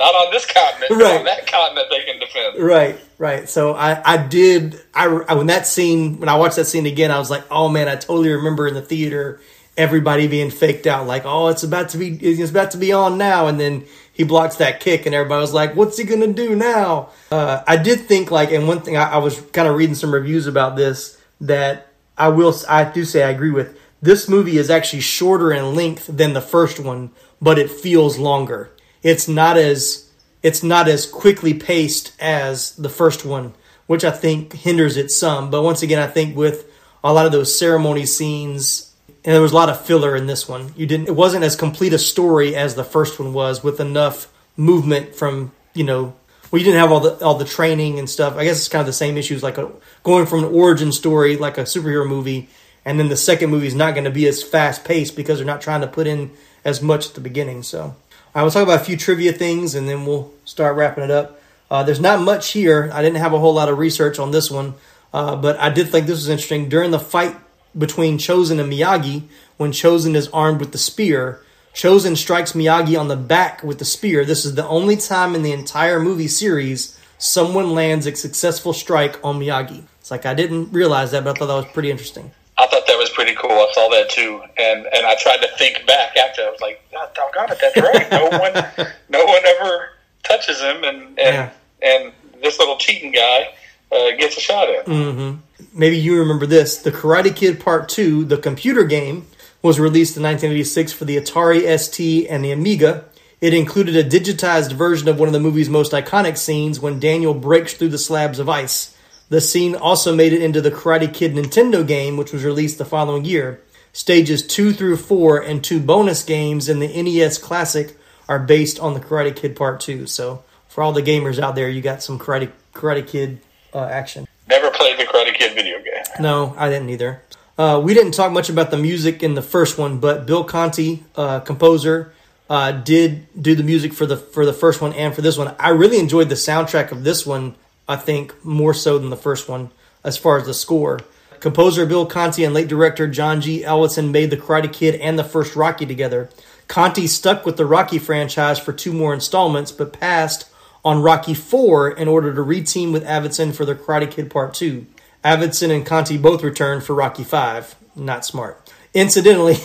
Not on this continent. Right. On that continent, they can defend. Right, right. So I, I did. I, I when that scene when I watched that scene again, I was like, oh man, I totally remember in the theater everybody being faked out, like, oh, it's about to be, it's about to be on now, and then he blocks that kick, and everybody was like, what's he gonna do now? Uh, I did think like, and one thing I, I was kind of reading some reviews about this that I will, I do say I agree with. This movie is actually shorter in length than the first one, but it feels longer. It's not as it's not as quickly paced as the first one, which I think hinders it some. But once again, I think with a lot of those ceremony scenes, and there was a lot of filler in this one. You didn't. It wasn't as complete a story as the first one was, with enough movement from you know. Well, you didn't have all the all the training and stuff. I guess it's kind of the same issues, like a, going from an origin story, like a superhero movie, and then the second movie is not going to be as fast paced because they're not trying to put in as much at the beginning. So. I will talk about a few trivia things and then we'll start wrapping it up. Uh, there's not much here. I didn't have a whole lot of research on this one, uh, but I did think this was interesting. During the fight between Chozen and Miyagi, when Chozen is armed with the spear, Chozen strikes Miyagi on the back with the spear. This is the only time in the entire movie series someone lands a successful strike on Miyagi. It's like I didn't realize that, but I thought that was pretty interesting. I thought that was pretty cool. I saw that too, and and I tried to think back after. I was like, God doggone it, that's right. No one, no one ever touches him, and and Yeah. and this little cheating guy uh, gets a shot at. Mm. maybe you remember this. The Karate Kid Part 2, the computer game, was released in 1986 for the Atari ST and the Amiga. It included a digitized version of one of the movie's most iconic scenes when Daniel breaks through the slabs of ice. The scene also made it into the Karate Kid Nintendo game, which was released the following year. Stages 2 through 4 and two bonus games in the NES Classic are based on the Karate Kid Part 2. So, for all the gamers out there, you got some Karate, Karate Kid uh, action. Never played the Karate Kid video game. No, I didn't either. Uh, we didn't talk much about the music in the first one, but Bill Conti, uh, composer, uh, did do the music for the for the first one and for this one. I really enjoyed the soundtrack of this one. I think more so than the first one as far as the score. Composer Bill Conti and late director John G. Avildsen made the Karate Kid and the first Rocky together. Conti stuck with the Rocky franchise for two more installments, but passed on Rocky 4 in order to reteam with Avildsen for the Karate Kid Part 2. Avildsen and Conti both returned for Rocky 5. Not smart. Incidentally,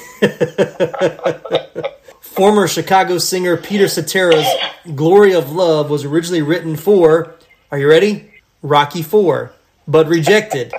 former Chicago singer Peter Cetera's Glory of Love was originally written for, are you ready? Rocky 4, but rejected.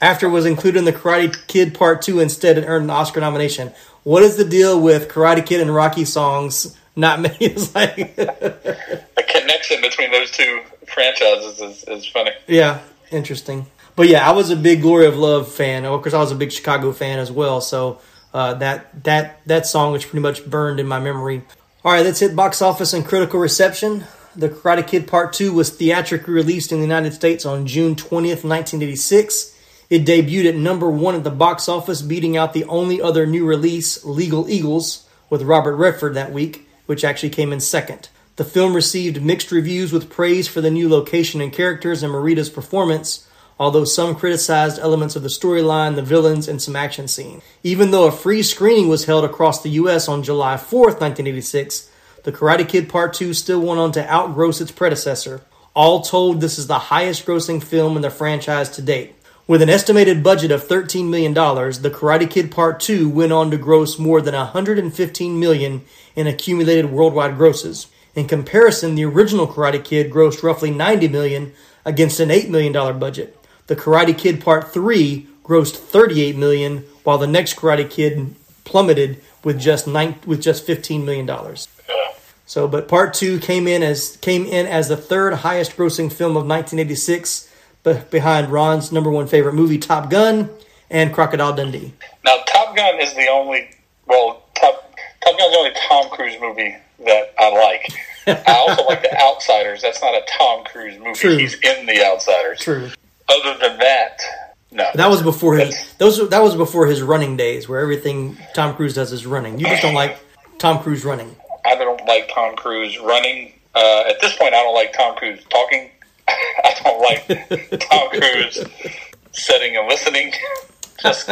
After it was included in the Karate Kid Part 2 instead and earned an Oscar nomination. What is the deal with Karate Kid and Rocky songs not many. It's like, The connection between those two franchises is, is funny. yeah, interesting. But yeah, I was a big Glory of Love fan. Of course, I was a big Chicago fan as well. So uh, that that that song was pretty much burned in my memory. All right, let's hit box office and critical reception. The Karate Kid Part 2 was theatrically released in the United States on June 20th, 1986. It debuted at number one at the box office, beating out the only other new release, Legal Eagles, with Robert Redford that week, which actually came in second. The film received mixed reviews with praise for the new location and characters and Morita's performance, although some criticized elements of the storyline, the villains, and some action scene. Even though a free screening was held across the U.S. on July 4th, 1986, The Karate Kid Part 2 still went on to outgross its predecessor. All told, this is the highest grossing film in the franchise to date. With an estimated budget of $13 million, The Karate Kid Part 2 went on to gross more than 115 million in accumulated worldwide grosses. In comparison, the original Karate Kid grossed roughly 90 million against an $8 million budget. The Karate Kid Part 3 grossed 38 million, while the next Karate Kid plummeted with just nine, with just $15 million. So, but Part 2 came in as came in as the third highest grossing film of 1986 but behind Ron's number one favorite movie, Top Gun, and Crocodile Dundee. Now, Top Gun is the only well, Top Top Gun's the only Tom Cruise movie that I like. I also like The Outsiders. That's not a Tom Cruise movie. True. He's in The Outsiders. True. Other than that, no. That was before his those that was before his running days, where everything Tom Cruise does is running. You just don't like Tom Cruise running. I don't like Tom Cruise running. Uh, at this point, I don't like Tom Cruise talking. I don't like Tom Cruise sitting and listening. Just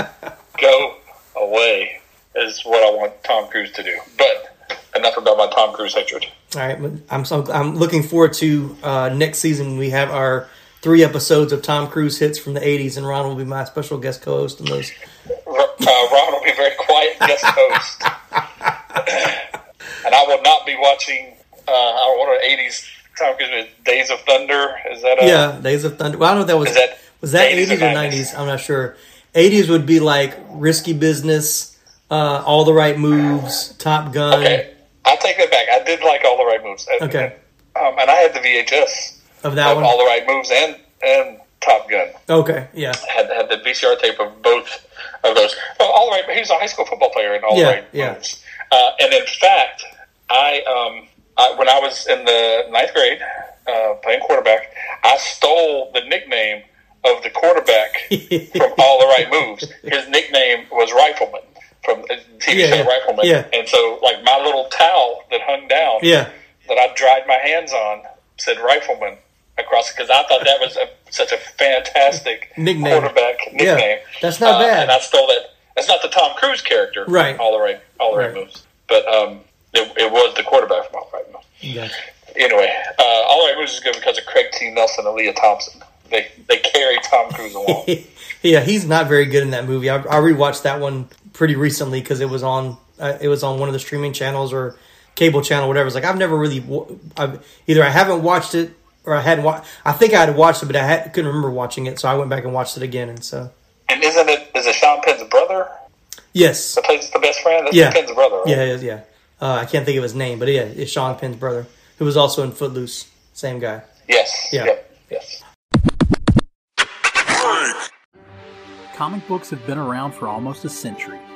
go away is what I want Tom Cruise to do. But enough about my Tom Cruise hatred. All right, I'm so, I'm looking forward to uh, next season. We have our three episodes of Tom Cruise hits from the '80s, and Ron will be my special guest co-host on those. Uh, Ron will be very quiet guest host, and I will not be watching. Uh, I what are '80s Tom Cruise movie, Days of Thunder. Is that a, Yeah, Days of Thunder. Well, I don't know if that was Is that was that 80s 80s, or 90s. I'm not sure. 80s would be like Risky Business, uh, All the Right Moves, Top Gun. Okay, I'll take that back. I did like all the right moves. Okay. um, and I had the VHS Of that of one. all the right moves and and Top Gun. Okay, yeah, Had had the VCR tape of both of those. Well, all the right. He was a high school football player in all Yeah, the right yeah. moves. Uh, and in fact, I um I, when I was in the ninth grade uh, playing quarterback, I stole the nickname of the quarterback from All the Right Moves. His nickname was Rifleman from the TV Yeah, show yeah, Rifleman. yeah. And so, like my little towel that hung down, yeah. that I dried my hands on said Rifleman across because I thought that was a, such a fantastic Nickname. quarterback Yeah, nickname. that's not Uh, bad. And I stole that. That's not the Tom Cruise character, Right. All the right, all the right, Right. moves, but um, it, it was the quarterback from Moves. Gotcha. Anyway, uh, All Moves is good because of Craig T. Nelson and Lea Thompson. They they carry Tom Cruise along. yeah, he's not very good in that movie. I, I rewatched that one pretty recently because it was on uh, it was on one of the streaming channels or cable channel, whatever. It's like I've never really I've, either I haven't watched it or I hadn't. Wa- I think I had watched it, but I had, couldn't remember watching it, so I went back and watched it again. And so and isn't it is it Sean Penn's brother yes, that plays it's the best friend? That's Yeah. Penn's brother, right? yeah, yeah, yeah. Uh, I can't think of his name, but yeah, it's Sean Penn's brother, who was also in Footloose. Same guy. Yes. Yeah. Yep. Yes. Comic books have been around for almost a century,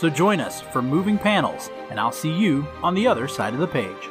So join us for Moving Panels, and I'll see you on the other side of the page.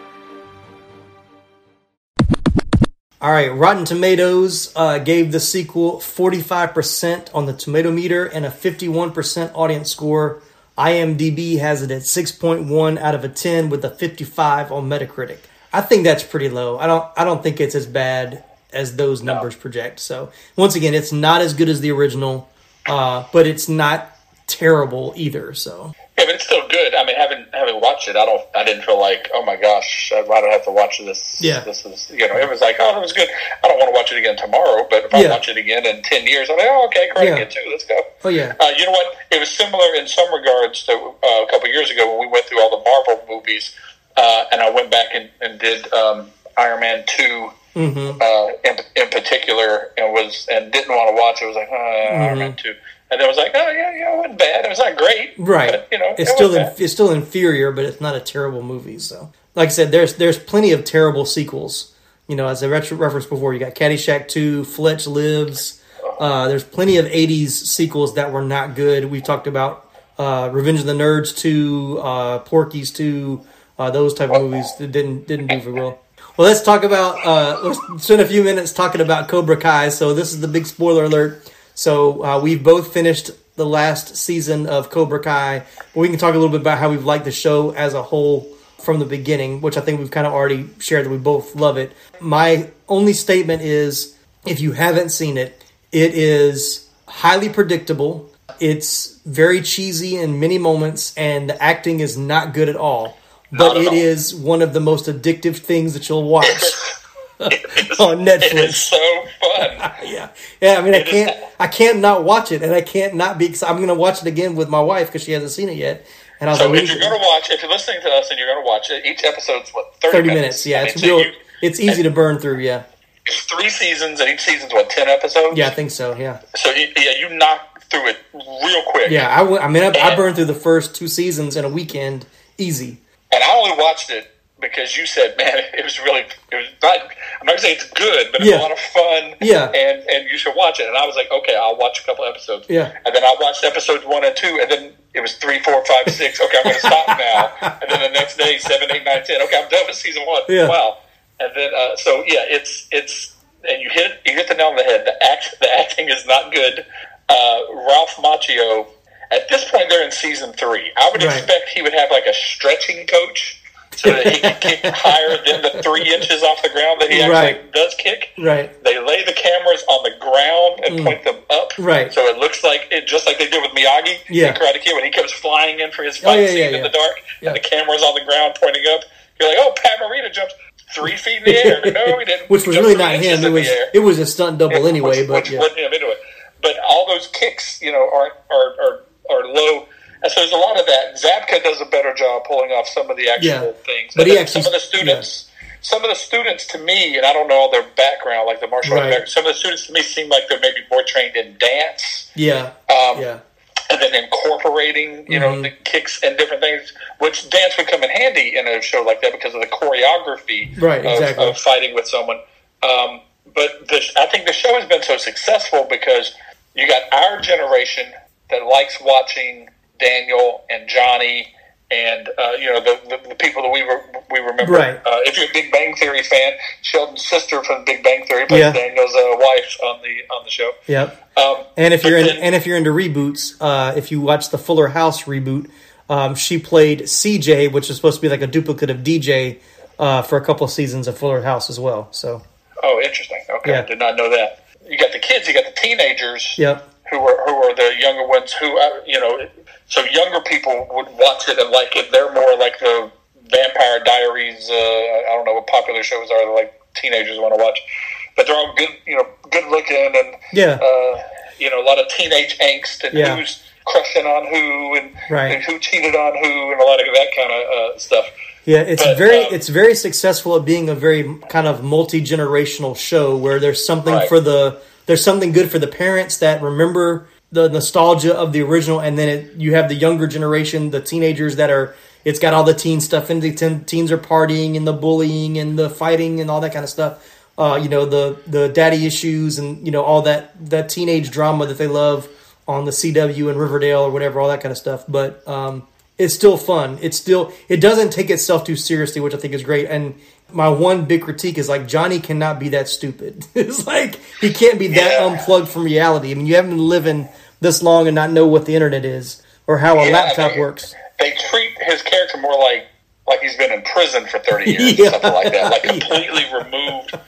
All right, Rotten Tomatoes uh, gave the sequel 45% on the tomato meter and a 51% audience score. IMDb has it at 6.1 out of a 10 with a 55 on Metacritic. I think that's pretty low. I don't I don't think it's as bad as those numbers project. So, once again, it's not as good as the original, uh, but it's not terrible either. So, Yeah, but it's still good. I mean, having having watched it, I don't, I didn't feel like, oh my gosh, I have to watch this? Yeah. this is, you know, it was like, oh, it was good. I don't want to watch it again tomorrow, but if I watch it again in ten years, I'm like, oh, okay, Karate Yeah. Two, let's go. oh yeah. Uh, you know what? It was similar in some regards to uh, a couple years ago when we went through all the Marvel movies, uh, and I went back and, and did um, Iron Man 2 Mm-hmm. uh, in, in particular, and was and didn't want to watch it. Was like uh, Iron Man two, and then was like, oh yeah, yeah, it wasn't bad. It was not great, Right. But, you know, it's it still in, it's still inferior, but it's not a terrible movie. So, like I said, there's there's plenty of terrible sequels. You know, as I retro- referenced before, you got Caddyshack Two, Fletch Lives. Uh, there's plenty of '80s sequels that were not good. We talked about uh, Revenge of the Nerds Two, uh, Porky's Two, uh, those type of movies that didn't didn't do very well. Well, let's talk about uh, let's spend a few minutes talking about Cobra Kai. So this is the big spoiler alert. So uh, we've both finished the last season of Cobra Kai. But we can talk a little bit about how we've liked the show as a whole from the beginning, which I think we've kind of already shared that we both love it. My only statement is if you haven't seen it, it is highly predictable. It's very cheesy in many moments, and the acting is not good at all. But Not at it all. is one of the most addictive things that you'll watch on Netflix. It is Netflix. so fun. Yeah, yeah. I mean, I can't, I can't not watch it, and I can't not be. excited. I'm going to watch it again with my wife because she hasn't seen it yet. And I was So like, if you're going to watch, if you're listening to us and you're going to watch it, each episode's what 30, thirty minutes. Yeah, I it's so real. you- It's easy to burn through. Yeah, it's three seasons, and each season's what ten episodes. yeah, I think so. Yeah, So you, yeah, you knock through it real quick. yeah. I, I mean, I, I burned through the first two seasons in a weekend, easy. And I only watched it because you said, "Man, it was really, it was not." I'm not gonna say it's good, but it's Yeah. a lot of fun. Yeah. and and you should watch it. And I was like, "Okay, I'll watch a couple episodes." Yeah. and then I watched episodes one and two, and then it was three, four, five, six. Okay, I'm gonna stop now. And then the next day, seven, eight, nine, ten. Okay, I'm done with season one. Yeah. Wow. And then uh, so yeah, it's it's and you hit you hit the nail on the head. The act the acting is not good. Uh, Ralph Macchio. At this point, they're in season three. I would Right. expect he would have like a stretching coach so that he can kick higher than the three inches off the ground that he actually Right. does kick. Right. They lay the cameras on the ground and point them up. Mm. Right. So it looks like it, just like they did with Miyagi Yeah. in Karate Kid when he comes flying in for his Oh, fight yeah, scene yeah, in yeah. the dark and the camera's on the ground pointing up. You're like, oh, Pat Morita jumps three feet in the air. No, he didn't. Which was really not him. It was it was a stunt double anyway. which, But which yeah. him into it. But all those kicks, you know, are are are, are low. And so there's a lot of that. Zabka does a better job pulling off some of the actual Yeah. things. But And he actually- some of the students. Some of the students, to me, and I don't know all their background, like the martial arts Right. background. Some of the students, to me, seem like they're maybe more trained in dance, yeah, um, yeah, and then incorporating, you know, Mhm. the kicks and different things. Which dance would come in handy in a show like that because of the choreography Right, of, exactly. of fighting with someone. Um, but the, I think the show has been so successful because you got our generation that likes watching Daniel and Johnny and uh, you know the, the, the people that we were, we remember. Right. Uh, if you're a Big Bang Theory fan, Sheldon's sister from Big Bang Theory plays Yeah. Daniel's uh, wife on the on the show. yep. Um, And if you're in, then- and if you're into reboots, uh, if you watch the Fuller House reboot, um, she played CJ, which is supposed to be like a duplicate of DJ, uh, for a couple of seasons of Fuller House as well. So Oh, interesting. Okay, Yeah. did not know that. You got the kids, you got the teenagers, Yep. who are who are the younger ones. Who uh, you know, so younger people would watch it and like it. They're more like the Vampire Diaries. Uh, I don't know what popular shows are that like teenagers want to watch, but they're all good. You know, good looking and Yeah. uh, you know, a lot of teenage angst and Yeah. who's crushing on who and, Right. and who cheated on who and a lot of that kind of uh, stuff. Yeah, it's But, very um, it's very successful at being a very kind of multi generational show where there's something Right. for the there's something good for the parents that remember the nostalgia of the original, and then it, you have the younger generation, the teenagers that are. It's got all the teen stuff in the teen, teens are partying and the bullying and the fighting and all that kind of stuff. Uh, you know the the daddy issues and you know all that that teenage drama that they love on the CW and Riverdale or whatever, all that kind of stuff. But um, it's still fun. It's still it doesn't take itself too seriously, which I think is great. And my one big critique is like Johnny cannot be that stupid. it's like he can't be that Yeah. unplugged from reality. I mean, you haven't been living this long and not know what the internet is or how a Yeah, laptop they- works. They treat his character more like like he's been in prison for thirty years, Yeah. or something like that, like completely removed.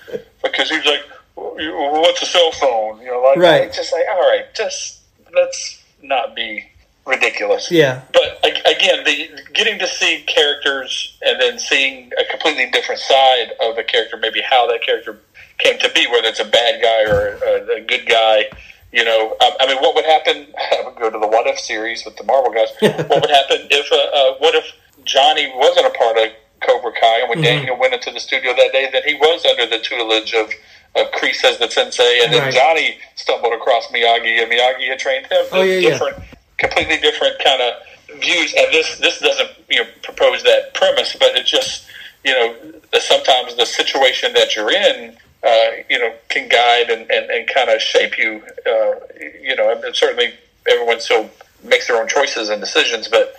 Because he's like, "What's a cell phone?" You know, like Right. just like, all right, just let's not be ridiculous. Yeah. But again, the getting to see characters and then seeing a completely different side of a character, maybe how that character came to be, whether it's a bad guy or a, a good guy. You know, I, I mean, what would happen? I would go to the What If series with the Marvel guys. what would happen if? Uh, uh, what if Johnny wasn't a part of Cobra Kai, and when Mm-hmm. Daniel went into the studio that day, then he was under the tutelage of. Of Kreese as the sensei, and then Right. Johnny stumbled across Miyagi, and Miyagi had trained him. Oh, yeah, yeah. Completely different kind of views. And this this doesn't you know propose that premise, but it just you know sometimes the situation that you're in, uh, you know, can guide and, and, and kind of shape you. Uh, you know, and certainly everyone still makes their own choices and decisions, but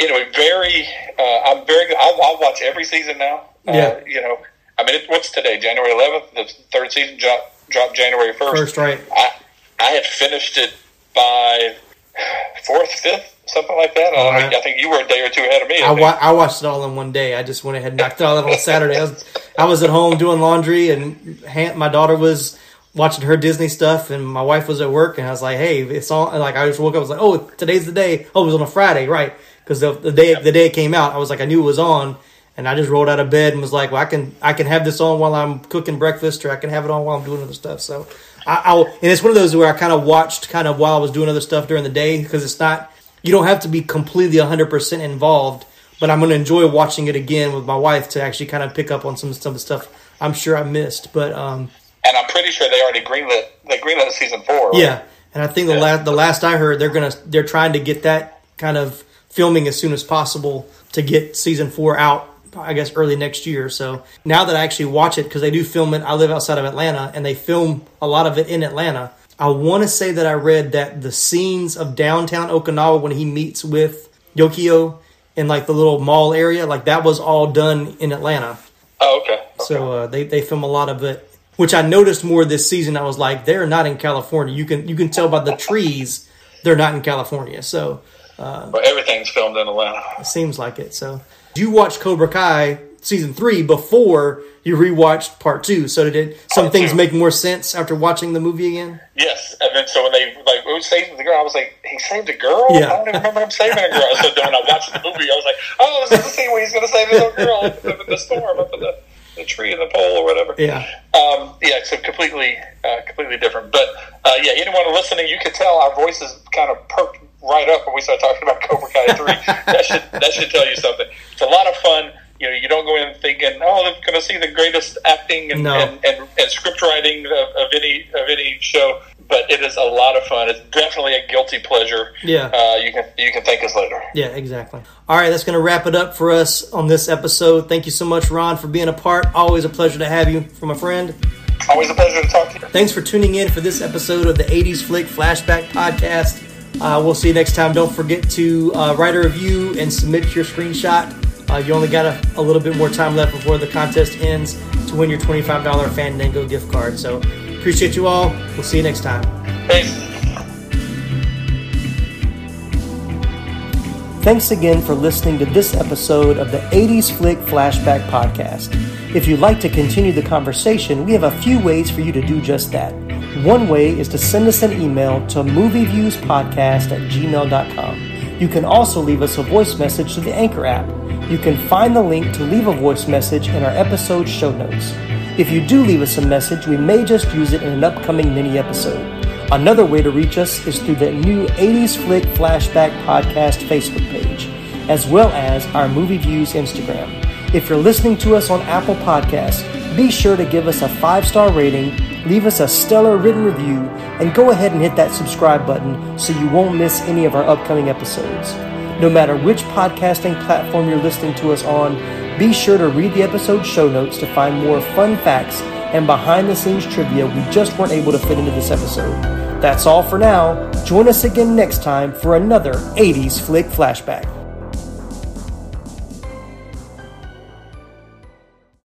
you know, very. Uh, I'm very. I'll, I'll watch every season now. Yeah. Uh, you know, I mean, it, what's today? January 11th. The third season dropped dropped January 1st. First, right? I I had finished it by fourth, fifth, something like that. I, Alright. Uh-huh. I think you were a day or two ahead of me. I I, wa- I watched it all in one day. I just went ahead and knocked it all out on Saturday. I was, I was at home doing laundry, and my daughter was watching her Disney stuff, and my wife was at work, and I was like, "Hey, it's on!" and, Like I just woke up, I was like, "Oh, today's the day." Oh, it was on a Friday, right? Because the, the day the day it came out, I was like, I knew it was on, and I just rolled out of bed and was like, "Well, I can I can have this on while I'm cooking breakfast, or I can have it on while I'm doing other stuff." So, I, I'll and it's one of those where I kind of watched kind of while I was doing other stuff during the day because it's not you don't have to be completely 100% involved but i'm going to enjoy watching it again with my wife to actually kind of pick up on some some of the stuff i'm sure i missed but um and I'm pretty sure they already greenlit. They greenlit season four. right? yeah and i think the last the last i heard they're going to they're trying to get that kind of filming as soon as possible to get season 4 out I guess early next year. So now that I actually watch it, because they do film it, I live outside of Atlanta, and they film a lot of it in Atlanta. I want to say that I read that the scenes of downtown Okinawa when he meets with Yokio in like the little mall area, like that was all done in Atlanta. Oh, okay. okay. So uh, they they film a lot of it, which I noticed more this season. I was like, they're not in California. You can you can tell by the trees they're not in California. So But everything's filmed in Atlanta. it seems like it. So you watched Cobra Kai season three before you rewatched part two. So did it, some Part things two. make more sense after watching the movie again? Yes, and then so when they like who saved the girl, I was like, he saved a girl. Yeah. I don't even remember him saving a girl. So then when I watched the movie, I was like, oh, this is the scene where he's going to save the little girl up in the storm, up in the, the tree and the pole or whatever. Yeah. Um, yeah, so completely, uh, completely different. But uh, yeah, anyone listening, you could tell our voices kind of perked right up when we started talking about Cobra Kai three. that should that should tell you something. It's a lot of fun. You know, you don't go in thinking, oh, I'm going to see the greatest acting and, No. and, and, and script writing of, of any of any show. But it is a lot of fun. It's definitely a guilty pleasure. Yeah. uh, you can you can thank us later. Yeah, exactly. All right, that's going to wrap it up for us on this episode. Thank you so much, Ron, for being a part. Always a pleasure to have you from a friend. Always a pleasure to talk to you. Thanks for tuning in for this episode of the 80s Flick Flashback Podcast. Uh, we'll see you next time. Don't forget to uh, write a review and submit your screenshot. Uh, you only got a, a little bit more time left before the contest ends to win your $25 Fandango gift card. So appreciate you all. We'll see you next time. Peace. Thanks again for listening to this episode of the 80s Flick Flashback Podcast. If you'd like to continue the conversation, we have a few ways for you to do just that. One way is to send us an email to movieviewspodcast at gmail.com. You can also leave us a voice message to the Anchor app. You can find the link to leave a voice message in our episode show notes. If you do leave us a message, we may just use it in an upcoming mini episode. Another way to reach us is through the new 80s Flick Flashback Podcast Facebook page, as well as our Movie Views Instagram. If you're listening to us on Apple Podcasts, be sure to give us a five star rating, leave us a stellar written review, and go ahead and hit that subscribe button so you won't miss any of our upcoming episodes. No matter which podcasting platform you're listening to us on, be sure to read the episode show notes to find more fun facts and behind the scenes trivia we just weren't able to fit into this episode. That's all for now. Join us again next time for another 80s Flick Flashback.